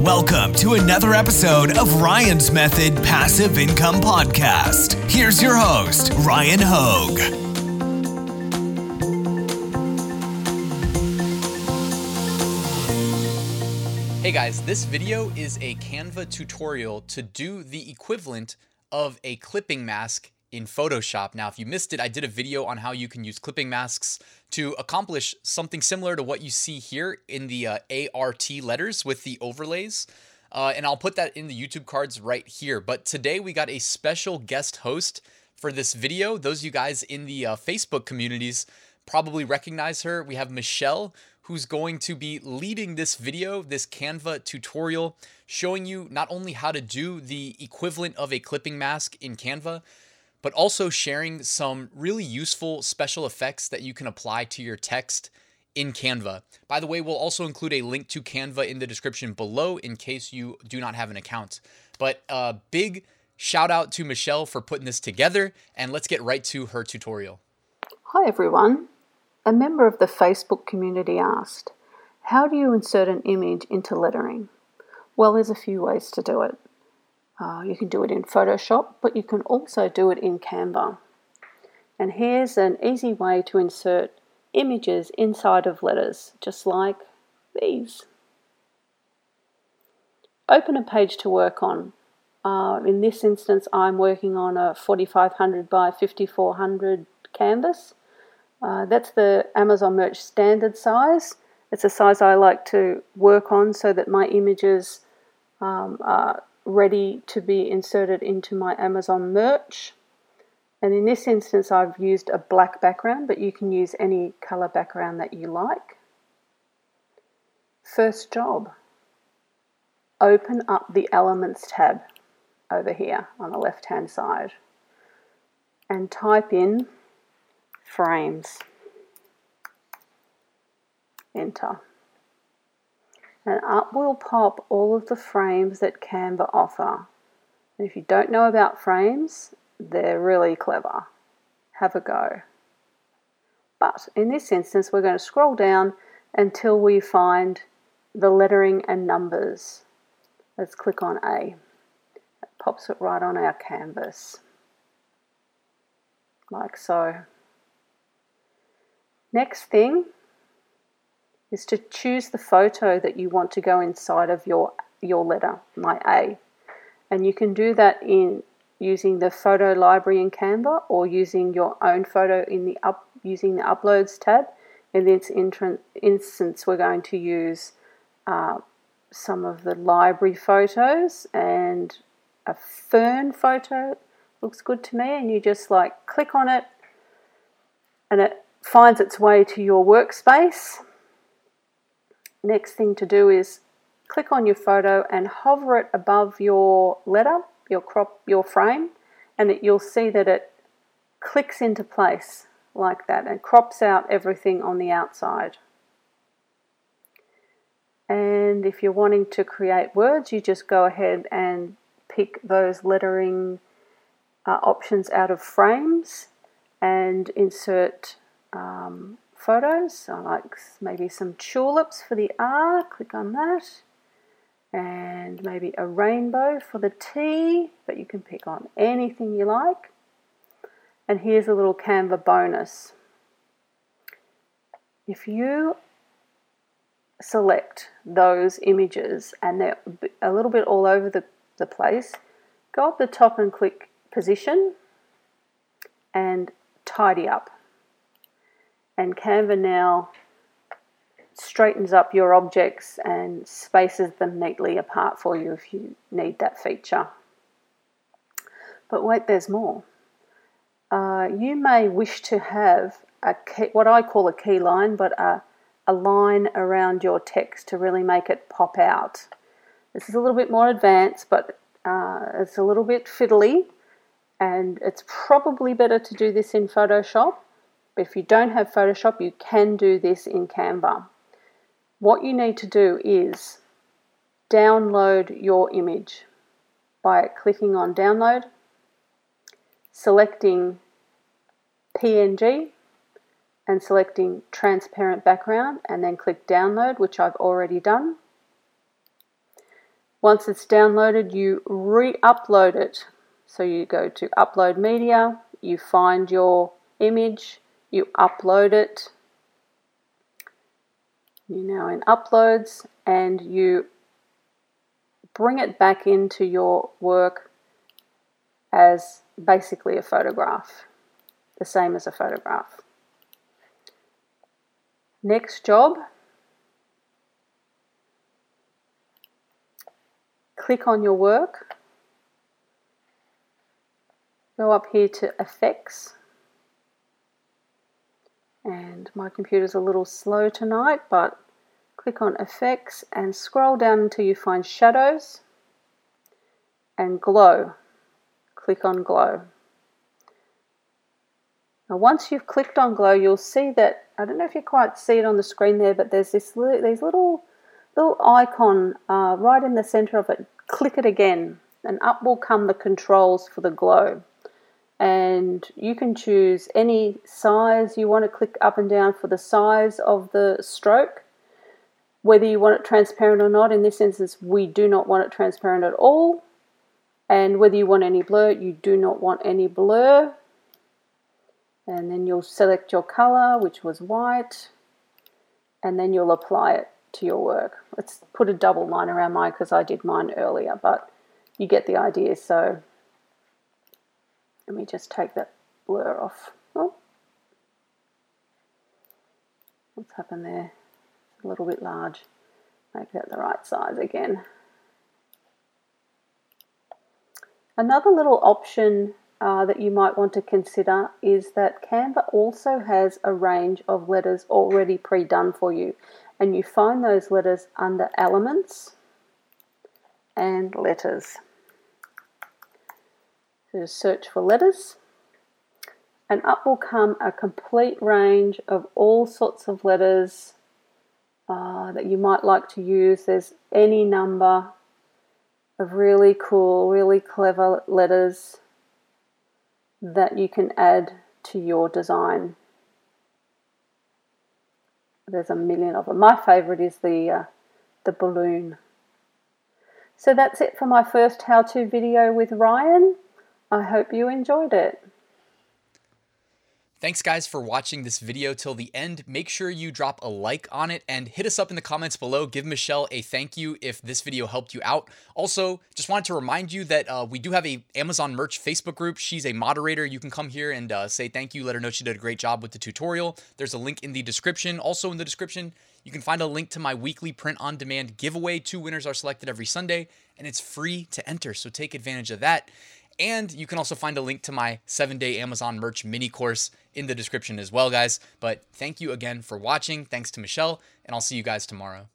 Welcome to another episode of Ryan's Method Passive Income Podcast. Here's your host, Ryan Hogue. Hey guys, this video is a Canva tutorial to do the equivalent of a clipping mask in Photoshop. Now, if you missed it, I did a video on how you can use clipping masks to accomplish something similar to what you see here in the uh, ART letters with the overlays. Uh, and I'll put that in the YouTube cards right here. But today we got a special guest host for this video. Those of you guys in the uh, Facebook communities probably recognize her. We have Michelle, who's going to be leading this video, this Canva tutorial, showing you not only how to do the equivalent of a clipping mask in Canva, but also sharing some really useful special effects that you can apply to your text in Canva. By the way, we'll also include a link to Canva in the description below in case you do not have an account. But a big shout out to Michelle for putting this together, and let's get right to her tutorial. Hi everyone. A member of the Facebook community asked, How do you insert an image into lettering? Well, there's a few ways to do it. Uh, you can do it in Photoshop, but you can also do it in Canva. And here's an easy way to insert images inside of letters, just like these. Open a page to work on. Uh, in this instance, I'm working on a 4500 by 5400 canvas. Uh, that's the Amazon Merch standard size. It's a size I like to work on so that my images um, are ready to be inserted into my Amazon merch. And in this instance, I've used a black background, but you can use any color background that you like. First job, open up the Elements tab over here on the left hand side and type in frames. Enter and up will pop all of the frames that Canva offer. And if you don't know about frames, they're really clever. Have a go. But in this instance, we're going to scroll down until we find the lettering and numbers. Let's click on A. It pops it right on our canvas, like so. Next thing is to choose the photo that you want to go inside of your, your letter, my A. And you can do that in using the photo library in Canva or using your own photo in the up using the uploads tab. In this instance, we're going to use uh, some of the library photos and a fern photo looks good to me and you just like click on it and it finds its way to your workspace next thing to do is click on your photo and hover it above your letter, your crop, your frame, and it, you'll see that it clicks into place like that and crops out everything on the outside. And if you're wanting to create words, you just go ahead and pick those lettering uh, options out of frames and insert um, photos. I like maybe some tulips for the R, click on that. And maybe a rainbow for the T, but you can pick on anything you like. And here's a little Canva bonus. If you select those images and they're a little bit all over the, the place, go up the top and click position and tidy up and Canva now straightens up your objects and spaces them neatly apart for you if you need that feature. But wait, there's more. Uh, you may wish to have a key, what I call a key line, but a, a line around your text to really make it pop out. This is a little bit more advanced, but uh, it's a little bit fiddly, and it's probably better to do this in Photoshop but if you don't have Photoshop, you can do this in Canva. What you need to do is download your image by clicking on download, selecting PNG and selecting transparent background and then click download which I've already done. Once it's downloaded, you re upload it. So you go to upload media, you find your image, you upload it. You're now in uploads and you bring it back into your work as basically a photograph, the same as a photograph. Next job, click on your work, go up here to effects, and my computer's a little slow tonight, but click on effects and scroll down until you find shadows and glow. Click on glow. Now once you've clicked on glow, you'll see that, I don't know if you quite see it on the screen there, but there's this these little little icon uh, right in the center of it. Click it again and up will come the controls for the glow. And you can choose any size you want to click up and down for the size of the stroke. Whether you want it transparent or not, in this instance, we do not want it transparent at all. And whether you want any blur, you do not want any blur and then you'll select your color which was white and then you'll apply it to your work. Let's put a double line around mine because I did mine earlier but you get the idea so let me just take that blur off. Oh. What's happened there? It's a little bit large. Make that the right size again. Another little option uh, that you might want to consider is that Canva also has a range of letters already pre-done for you and you find those letters under elements and letters. So search for letters and up will come a complete range of all sorts of letters uh, that you might like to use. There's any number of really cool, really clever letters that you can add to your design. There's a million of them. My favorite is the uh, the balloon. So that's it for my first how-to video with Ryan. I hope you enjoyed it. Thanks guys for watching this video till the end. Make sure you drop a like on it and hit us up in the comments below. Give Michelle a thank you if this video helped you out. Also, just wanted to remind you that uh, we do have a Amazon merch Facebook group. She's a moderator. You can come here and uh, say thank you. Let her know she did a great job with the tutorial. There's a link in the description. Also in the description, you can find a link to my weekly print on demand giveaway. Two winners are selected every Sunday and it's free to enter. So take advantage of that. And you can also find a link to my seven day Amazon merch mini course in the description as well, guys. But thank you again for watching. Thanks to Michelle, and I'll see you guys tomorrow.